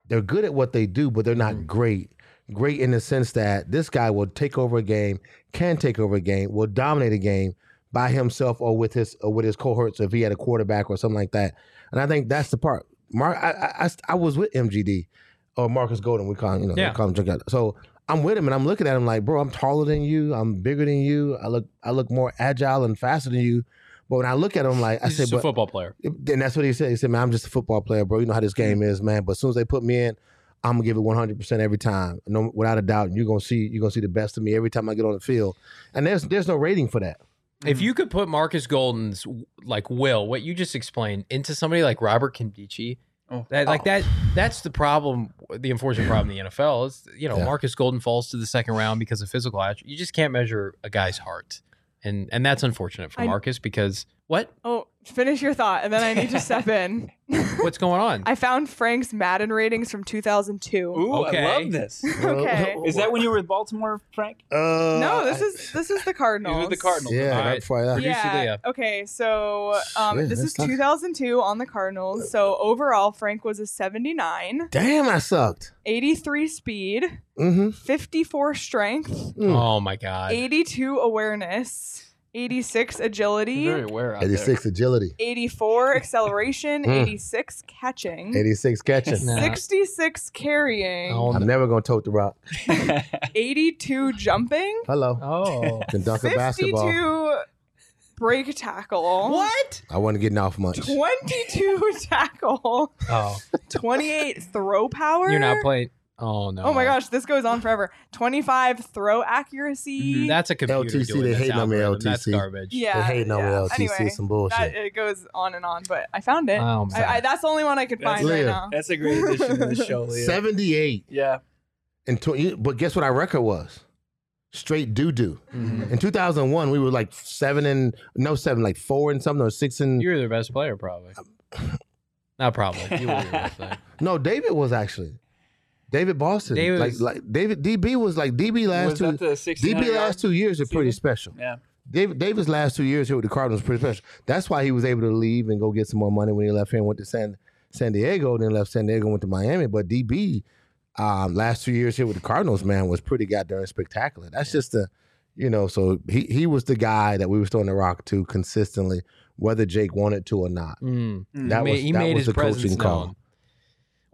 They're good at what they do, but they're not Mhm. great. Great in the sense that this guy will take over a game, can take over a game, will dominate a game by himself or with his or with his cohorts if he had a quarterback or something like that. And I think that's the part. Mark, I I, I, was with MGD or Marcus Golden. We call him, you know, Yeah. we call him. Junkyard. So I'm with him and I'm looking at him like, bro, I'm taller than you. I'm bigger than you. I look I look more agile and faster than you. But when I look at him, like I He's said, just a but football player. then that's what he said. He said, "Man, I'm just a football player, bro. You know how this game is, man. But as soon as they put me in, I'm gonna give it 100 percent every time, no, without a doubt. And you're gonna see, you're gonna see the best of me every time I get on the field. And there's there's no rating for that. If mm-hmm. you could put Marcus Golden's like will, what you just explained, into somebody like Robert Nkemdiche, Oh. that like oh. that that's the problem, the unfortunate problem in the NFL is you know Yeah. Marcus Golden falls to the second round because of physical attributes. You just can't measure a guy's heart, and and that's unfortunate for I- Marcus because what Oh, finish your thought, and then I need to step in. what's going on? I found Frank's Madden ratings from 2002. Ooh, Okay. I love this. Okay. Is that when you were with Baltimore, Frank? Uh, No, this is this is the Cardinals. These are the Cardinals. yeah. All right right. before that. Producer Yeah. Leah. Okay. So um, Shit, this that's is tough. 2002 on the Cardinals. So overall, Frank was a 79, Damn, I sucked. 83 speed, Mm-hmm. 54 strength, Mm. Oh my god! 82 awareness, 86 agility, Very aware out there. 86 agility, 84 acceleration, Mm. 86 catching, 86 catching. Nah. 66 carrying, Oh, I'm never gonna tote the rock. 82 jumping, Hello, oh. can dunk a basketball. 52 break tackle. what? I wasn't getting off much. 22 tackle, Oh, 28 throw power. you're not playing. Oh no! Oh my gosh, this goes on forever. 25 throw accuracy. That's a computer LTC, doing they hate hating on me, algorithm. That's garbage. yeah. They hating on me, yeah. LTC, Anyway, some bullshit. that, it goes on and on, but I found it. Oh, I, I, that's the only one I could That's find right now. That's a great addition to the show, Leah. 78. Yeah. And tw- but guess what our record was? Straight doo doo. Mhm. In 2001, we were like seven and no seven, like four and something or six and You're the best player, probably. Not probably. You were their best player. no. David was actually David Boston. David like was- like David DB was like DB last Was two that the 16 DB last two years are pretty season? special. Yeah. David David's last two years here with the Cardinals was pretty special. That's why he was able to leave and go get some more money when he left here and went to San San Diego. Then left San Diego and went to Miami. But DB um, last two years here with the Cardinals, man, was pretty goddamn spectacular. That's just the you know. So he he was the guy that we were throwing the rock to consistently, whether Jake wanted to or not. Mm. That he was made, he that made was his the coaching presence call.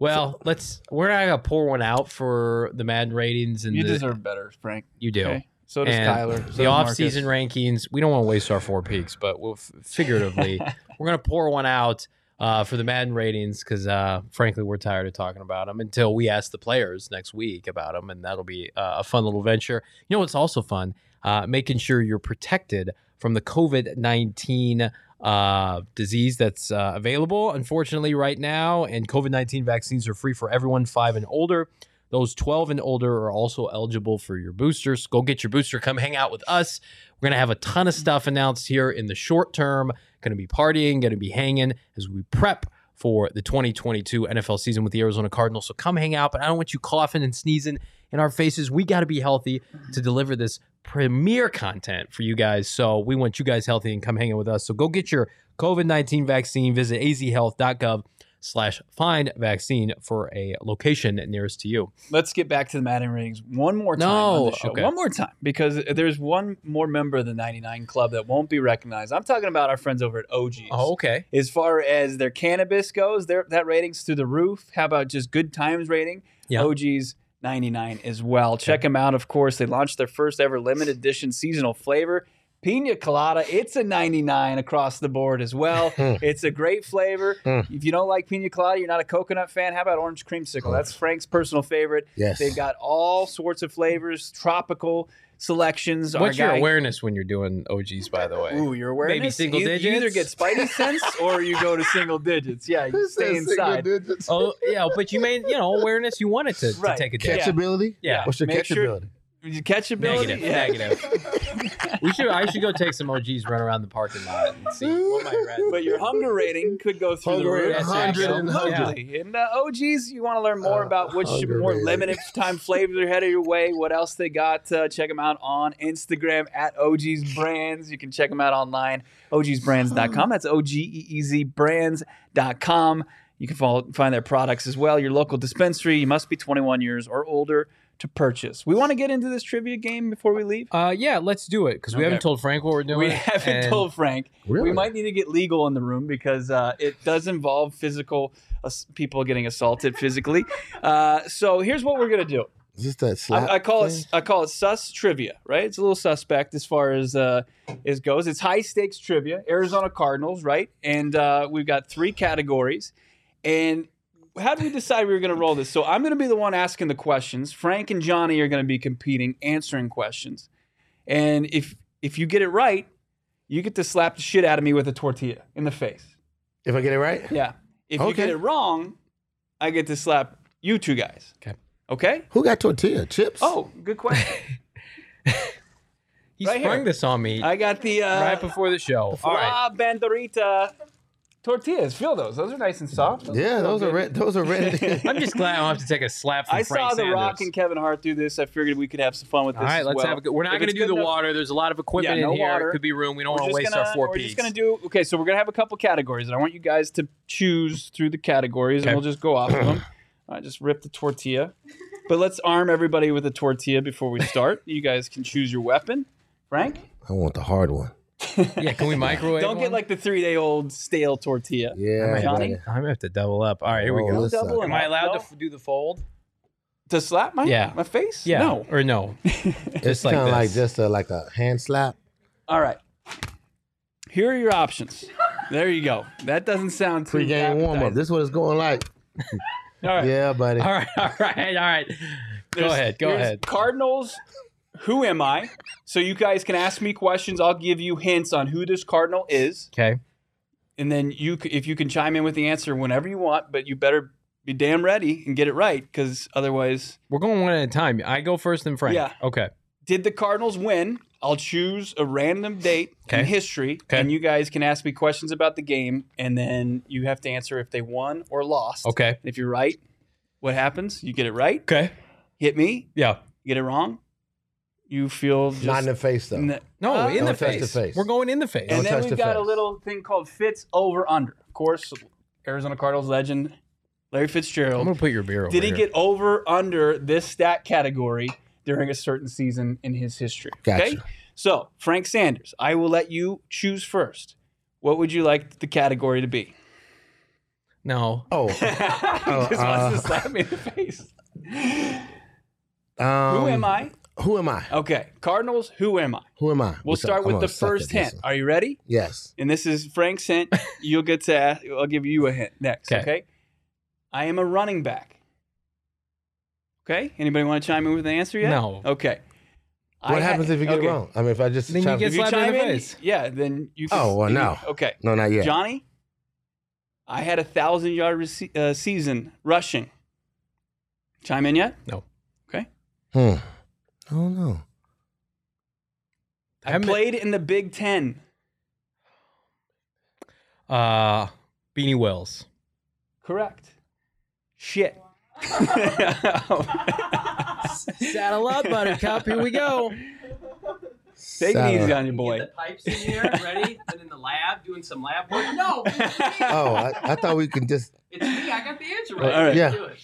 Well, let's. We're not gonna pour one out for the Madden ratings, and You the, deserve better, Frank. you do. Okay. So does and Kyler. So the does off-season Marcus. rankings. We don't want to waste our four peaks, but we'll f- figuratively, we're gonna pour one out uh, for the Madden ratings because, uh, frankly, we're tired of talking about them until we ask the players next week about them, and that'll be uh, a fun little venture. You know what's also fun? Uh, making sure you're protected from the COVID nineteen uh, disease that's uh, available, unfortunately, right now. And COVID nineteen vaccines are free for everyone five and older. Those 12 and older are also eligible for your boosters. Go get your booster. Come hang out with us. We're going to have a ton of stuff announced here in the short term. Going to be partying, going to be hanging as we prep for the 2022 NFL season with the Arizona Cardinals. So come hang out, but I don't want you coughing and sneezing in our faces. We got to be healthy to mm-hmm. deliver this premier content for you guys. So we want you guys healthy and come hanging with us. So go get your COVID-19 vaccine. Visit azhealth.gov slash find vaccine for a location nearest to you. Let's get back to the Madden ratings one more time No, on the show. okay. One more time, because there's one more member of the 99 Club that won't be recognized. I'm talking about our friends over at OGeez. Oh, okay. As far as their cannabis goes, their that rating's through the roof. How about just good times rating? Yeah. OGeez 99 as well. Check them out, of course. They launched their first ever limited edition seasonal flavor. Pina colada, it's a 99 across the board as well. it's a great flavor. Mm. If you don't like pina colada, you're not a coconut fan, how about orange creamsicle? That's Frank's personal favorite. Yes. They've got all sorts of flavors, tropical selections. Our What's your guy- awareness when you're doing OGeez, by the way? Ooh, your awareness. Maybe single you, You either get digits? Spidey sense or you go to single digits. Yeah, you stay inside. Oh, yeah, but you may, you know, awareness. You wanted to, Right. to take a dip. Yeah. Catchability? Yeah. What's your Make sure- catchability? Catchability? Negative. Yeah. Negative. we should. I should go take some OGeez, run around the parking lot, and see what my red. But your hunger rating could go through the roof. rating, That's 100 and Absolutely. And uh, OGeez, you want to learn more Uh, about which more rating. limited time flavors are headed your way, what else they got. Uh, check them out on Instagram at OGeez Brands. You can check them out online, ogeezbrands.com. That's O G E E Z brands.com. You can follow, find their products as well. Your local dispensary. You must be 21 years or older to purchase. We want to get into this trivia game before we leave. Uh, yeah, let's do it because we Okay. haven't told Frank what we're doing. We haven't and- told Frank. Really? We might need to get legal in the room because uh, it does involve physical ass- people getting assaulted physically. Uh, so here's what we're gonna do. Is this that slap? I, I call thing? it I call it sus trivia. Right? It's a little suspect as far as uh, as goes. It's high stakes trivia. Arizona Cardinals, right? And uh, we've got three categories. And how did we decide we were going to roll this? So I'm going to be the one asking the questions. Frank and Johnny are going to be competing, answering questions. And if if you get it right, you get to slap the shit out of me with a tortilla in the face. If I get it right, Yeah. If you Okay. get it wrong, I get to slap you two guys. Okay. Okay. who got tortilla chips? Oh, good question. He Right sprung here. this on me I got the uh, right before the show. All right. La Banderita tortillas. Feel those. Those are nice and soft. yeah, feel those are good. red. Those are red. I'm just glad I don't have to take a slap from I Frank saw The Sanders. Rock and Kevin Hart do this. I figured we could have some fun with this. All right, as let's well. have a good. We're not going to do the enough- water. There's a lot of equipment Yeah, no in here. water. It could be room. We don't We're want to just waste gonna, our four we're P's. just gonna do okay. So we're gonna have a couple categories, and I want you guys to choose through the categories, Okay. and we'll just go off of them. I just rip the tortilla, but let's arm everybody with a tortilla before we start. you guys can choose your weapon. Frank, I want the hard one. yeah, can we microwave? don't get like the three-day-old stale tortilla. Yeah, Johnny? buddy. I'm gonna have to double up. All right, here we Oh, go. double Am I allowed No? to f- do the fold? To slap my Yeah. my face? Yeah. No. Or no? It's Just like kind of like just a, like a hand slap. All right. Here are your options. There you go. That doesn't sound too Pre-game warm up. This is what it's going like. All right. Yeah, buddy. All right, all right, all right. Go There's- ahead. Go ahead. Cardinals. Who am I? So you guys can ask me questions. I'll give you hints on who this cardinal is, Okay. and then you, if you can chime in with the answer whenever you want, but you better be damn ready and get it right, because otherwise, We're going one at a time. I go first, then Frank. Yeah. Okay. did the Cardinals win? I'll choose a random date Okay. in history, Okay. and you guys can ask me questions about the game, and then you have to answer if they won or lost. Okay. If you're right, what happens? You get it right. Okay. Hit me. Yeah. You get it wrong. You feel just Not in the face though. n- No, Uh, in the face. the face. We're going in the face. And Don't then we've the got a little thing called Fitz over under. Of course, Arizona Cardinals legend Larry Fitzgerald. I'm gonna put your beer over Did he here. get over under this stat category during a certain season in his history? Okay. So, Frank Sanders, I will let you choose first. What would you like the category to be? No. Oh, he just uh, wants to slap me in the face. um, Who am I? Who am I? Okay. Cardinals, who am I? Who am I? We'll What's start I'm with the first hint. Are you ready? Yes. and this is Frank's hint. You'll get to ask, I'll give you a hint next. Okay. Okay. I am a running back. Okay. Anybody want to chime in with an answer yet? No. Okay. I What ha- happens if you get okay. it wrong? I mean, if I just Then you chime- get If you slapped in chime the in, face. yeah, then you. Can, Oh, well, you- no. Okay. no, not yet. Johnny, I had a thousand yard rece- uh, season rushing. Chime in yet? No. Okay. Hmm. I don't know. I I'm- played in the Big Ten. Uh, Beanie Wells. Correct. Shit. Saddle up, Buttercup. Here we go. Take it easy on your boy. Get the pipes in here, ready? And in the lab, doing some lab work. No, Oh, I, I thought we could just. it's me. I got the answer right. All right. Yeah. Do it.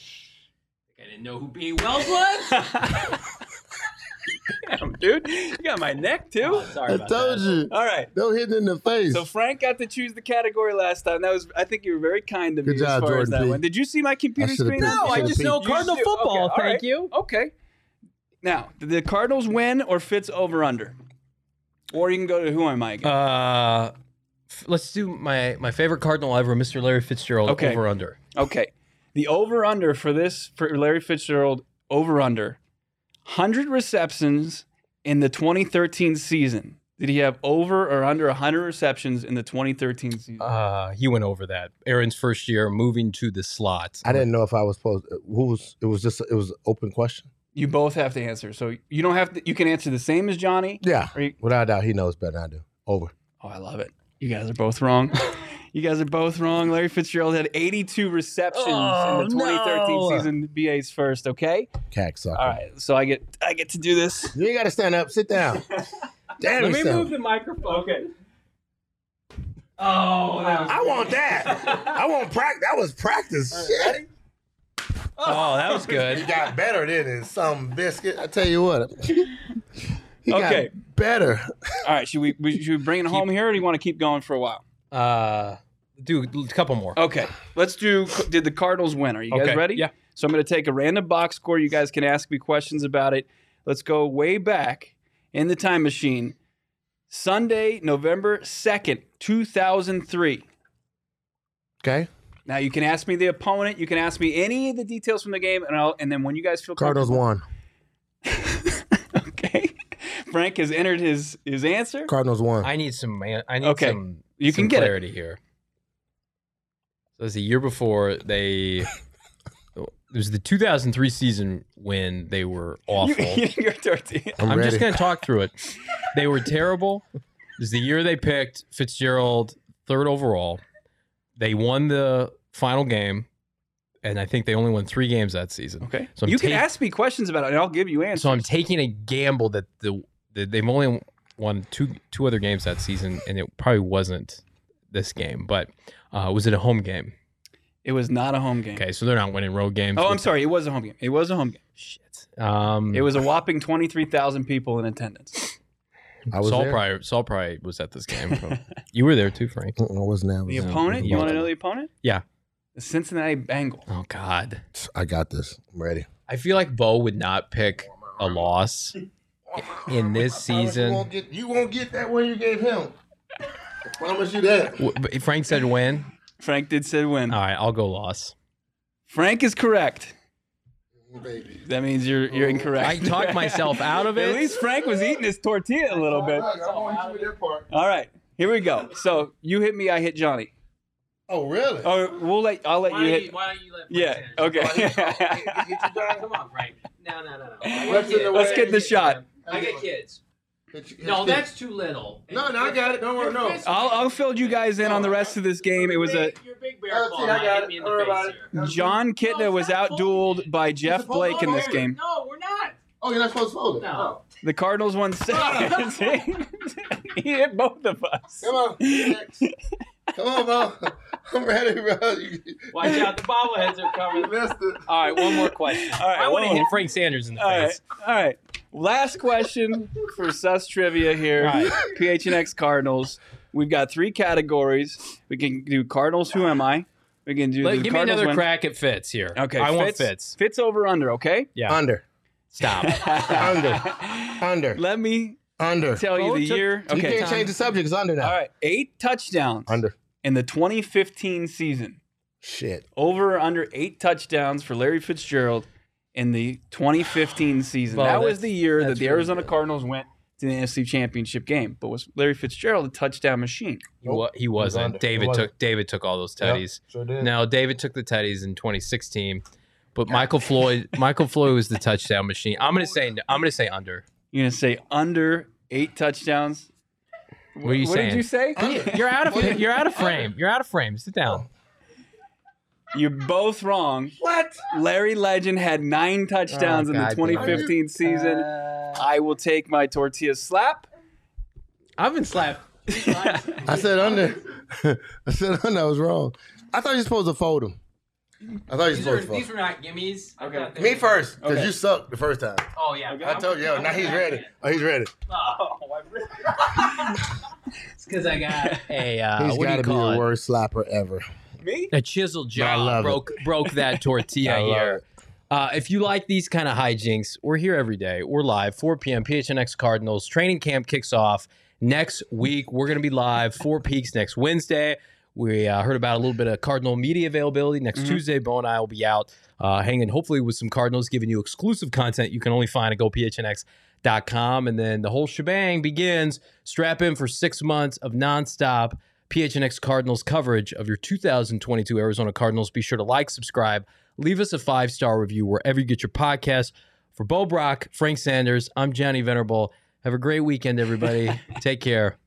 I didn't know who Beanie Wells was. Damn, dude. You got my neck too. Oh, sorry I about told that. you. All right. Don't hit it in the face. So Frank got to choose the category last time. That was I think you were very kind to me Good job, as far as Jordan that P. one. Did you see my computer screen? picked- No, I Should've just know. Cardinal football. okay, Thank right. you. Okay. Now, did the Cardinals win or Fitz over under? Or you can go to who am I again? Uh, f- let's do my my favorite Cardinal ever, Mr. Larry Fitzgerald. Okay. Over under. okay. The over under for this for Larry Fitzgerald over under 100 receptions in the 2013 season. Did he have over or under 100 receptions in the 2013 season? Uh, he went over that. Arians' first year moving to the slot. I didn't know if I was supposed. Who was? It was just. It was an open question. You both have to answer. So you don't have to. You can answer the same as Johnny. Yeah, you- without a doubt, he knows better than I do. Over. Oh, I love it. You guys are both wrong. you guys are both wrong. Larry Fitzgerald had 82 receptions Oh, in the 2013 no. season. BA's first. Okay. Cack sucker. All right. So I get I get to do this. You got to stand up. Sit down. Damn Let me yourself. move the microphone. Okay. Oh, that was, I want that. I want practice. That was practice. Shit. oh, that was good. He got better than it. Some biscuit. I tell you what. He Okay. got better. All right. Should we, we should we bring it home here, or do you want to keep going for a while? Uh, do a couple more. Okay. Let's do. Did the Cardinals win? Are you guys Okay, ready? yeah. So I'm going to take a random box score. You guys can ask me questions about it. Let's go way back in the time machine. Sunday, November 2nd, 2003. Okay. Now you can ask me the opponent. You can ask me any of the details from the game, and I'll and then when you guys feel Cardinals won. okay. Frank has entered his his answer. Cardinals won. I need some man. I need Okay. some. You some can get it. clarity here. So it was the year before they. It was the 2003 season when they were awful. You eating your tortilla. I'm, I'm just going to talk through it. They were terrible. It was the year they picked Fitzgerald third overall. They won the final game, and I think they only won three games that season. Okay. So I'm you can ask me questions about it, and I'll give you answers. So I'm taking a gamble that the, that they've only won two two other games that season, and it probably wasn't this game. But uh, was it a home game? it was not a home game. Okay, so they're not winning road games. Oh, I'm sorry. It was a home game. It was a home game. Shit. Um, It was a whopping 23,000 people in attendance. I was Saul there. probably Saul probably was at this game. you were there too, Frank. I wasn't there. I The was- opponent? You want to know the opponent? Yeah. The Cincinnati Bengal. Oh God. I got this. I'm ready. I feel like Bo would not pick a loss in this You season. won't get, you won't get that one you gave him. I promise you that. W- Frank said win. Frank did said win. All right, I'll go loss. Frank is correct. Oh, baby. That means you're you're incorrect. I talked myself out of it. At least Frank was eating his tortilla a little bit. All right, here we go. So you hit me, I hit Johnny. Oh, really? Oh, we'll let I'll let you hit. why don't you let Yeah. Okay. Oh, come on, Frank. No, no, no, no. What's in Let's get the shot. I get kids. It's- it's No, the- that's too little. No, no, I got it. Don't worry. No. I'll I'll fill you guys in on the rest of this game. It was a You're big bear Oh, see, I got it. Don't about it. Jon Kitna was outdueled by Jeff Blake in this game. No, we're not. Oh, you're not supposed to fold it. No. The Cardinals won seven. he hit both of us. Come on. Next. Come on, Bo. I'm ready, bro. Watch out, the bobbleheads are you coming. missed it. All right, one more question. All right, I want to hit. Frank Sanders in the All right, face. all right. Last question for Sus Trivia here. All right. PHNX Cardinals. We've got three categories. We can do Cardinals. Who am I? We can do. Let- the give me another win. crack at Fitz here. Okay, I want Fitz, Fitz. Fitz over under. Okay. Yeah. Under. Stop. Under. Under. Let me Under. tell you Oh, the took- year. You Okay. You can't change the subject. It's under now. All right. Eight touchdowns Under. in the 2015 season. Shit. Over or under eight touchdowns for Larry Fitzgerald in the 2015 season. Well, that was the year that the really Arizona good. Cardinals went to the NFC Championship game. But was Larry Fitzgerald a touchdown machine? He, wa- he wasn't. He David wasn't. took David took all those teddies. Sure did. No, David took the teddies in 2016, but Michael Floyd Michael Floyd was the touchdown machine. I'm gonna say I'm gonna say under. You're gonna say under eight touchdowns. What are you what saying? did you say? You're out of you're out of frame. You're out of frame. Sit down. You're both wrong. What? Larry Legend had nine touchdowns Oh, in the God damn it. 2015 season. I will take my tortilla slap. I've been slapped. I said under. I said under. I was wrong. I thought you were supposed to fold them. I thought you were supposed to fold. These were not gimmies. Okay. Me first, because Okay. you sucked the first time. Oh yeah. Okay. I told you. Yo, now he's ready. Oh, he's ready. It's because I got a uh, He's what do got to be call the it? worst slapper ever. Me? A chiseled I jaw love it. broke broke that tortilla here. Uh, if you like these kind of hijinks, we're here every day. We're live, 4 p.m. PHNX Cardinals training camp kicks off next week. We're going to be live, Four Peaks next Wednesday. We uh, heard about a little bit of Cardinal media availability next Mhm. Tuesday. Bo and I will be out uh, hanging, hopefully, with some Cardinals, giving you exclusive content you can only find at gophnx.com. And then the whole shebang begins. Strap in for six months of nonstop PHNX Cardinals coverage of your 2022 Arizona Cardinals. Be sure to like, subscribe, leave us a five star review wherever you get your podcast. For Bo Brock, Frank Sanders, I'm Johnny Venerable. Have a great weekend, everybody. Take care.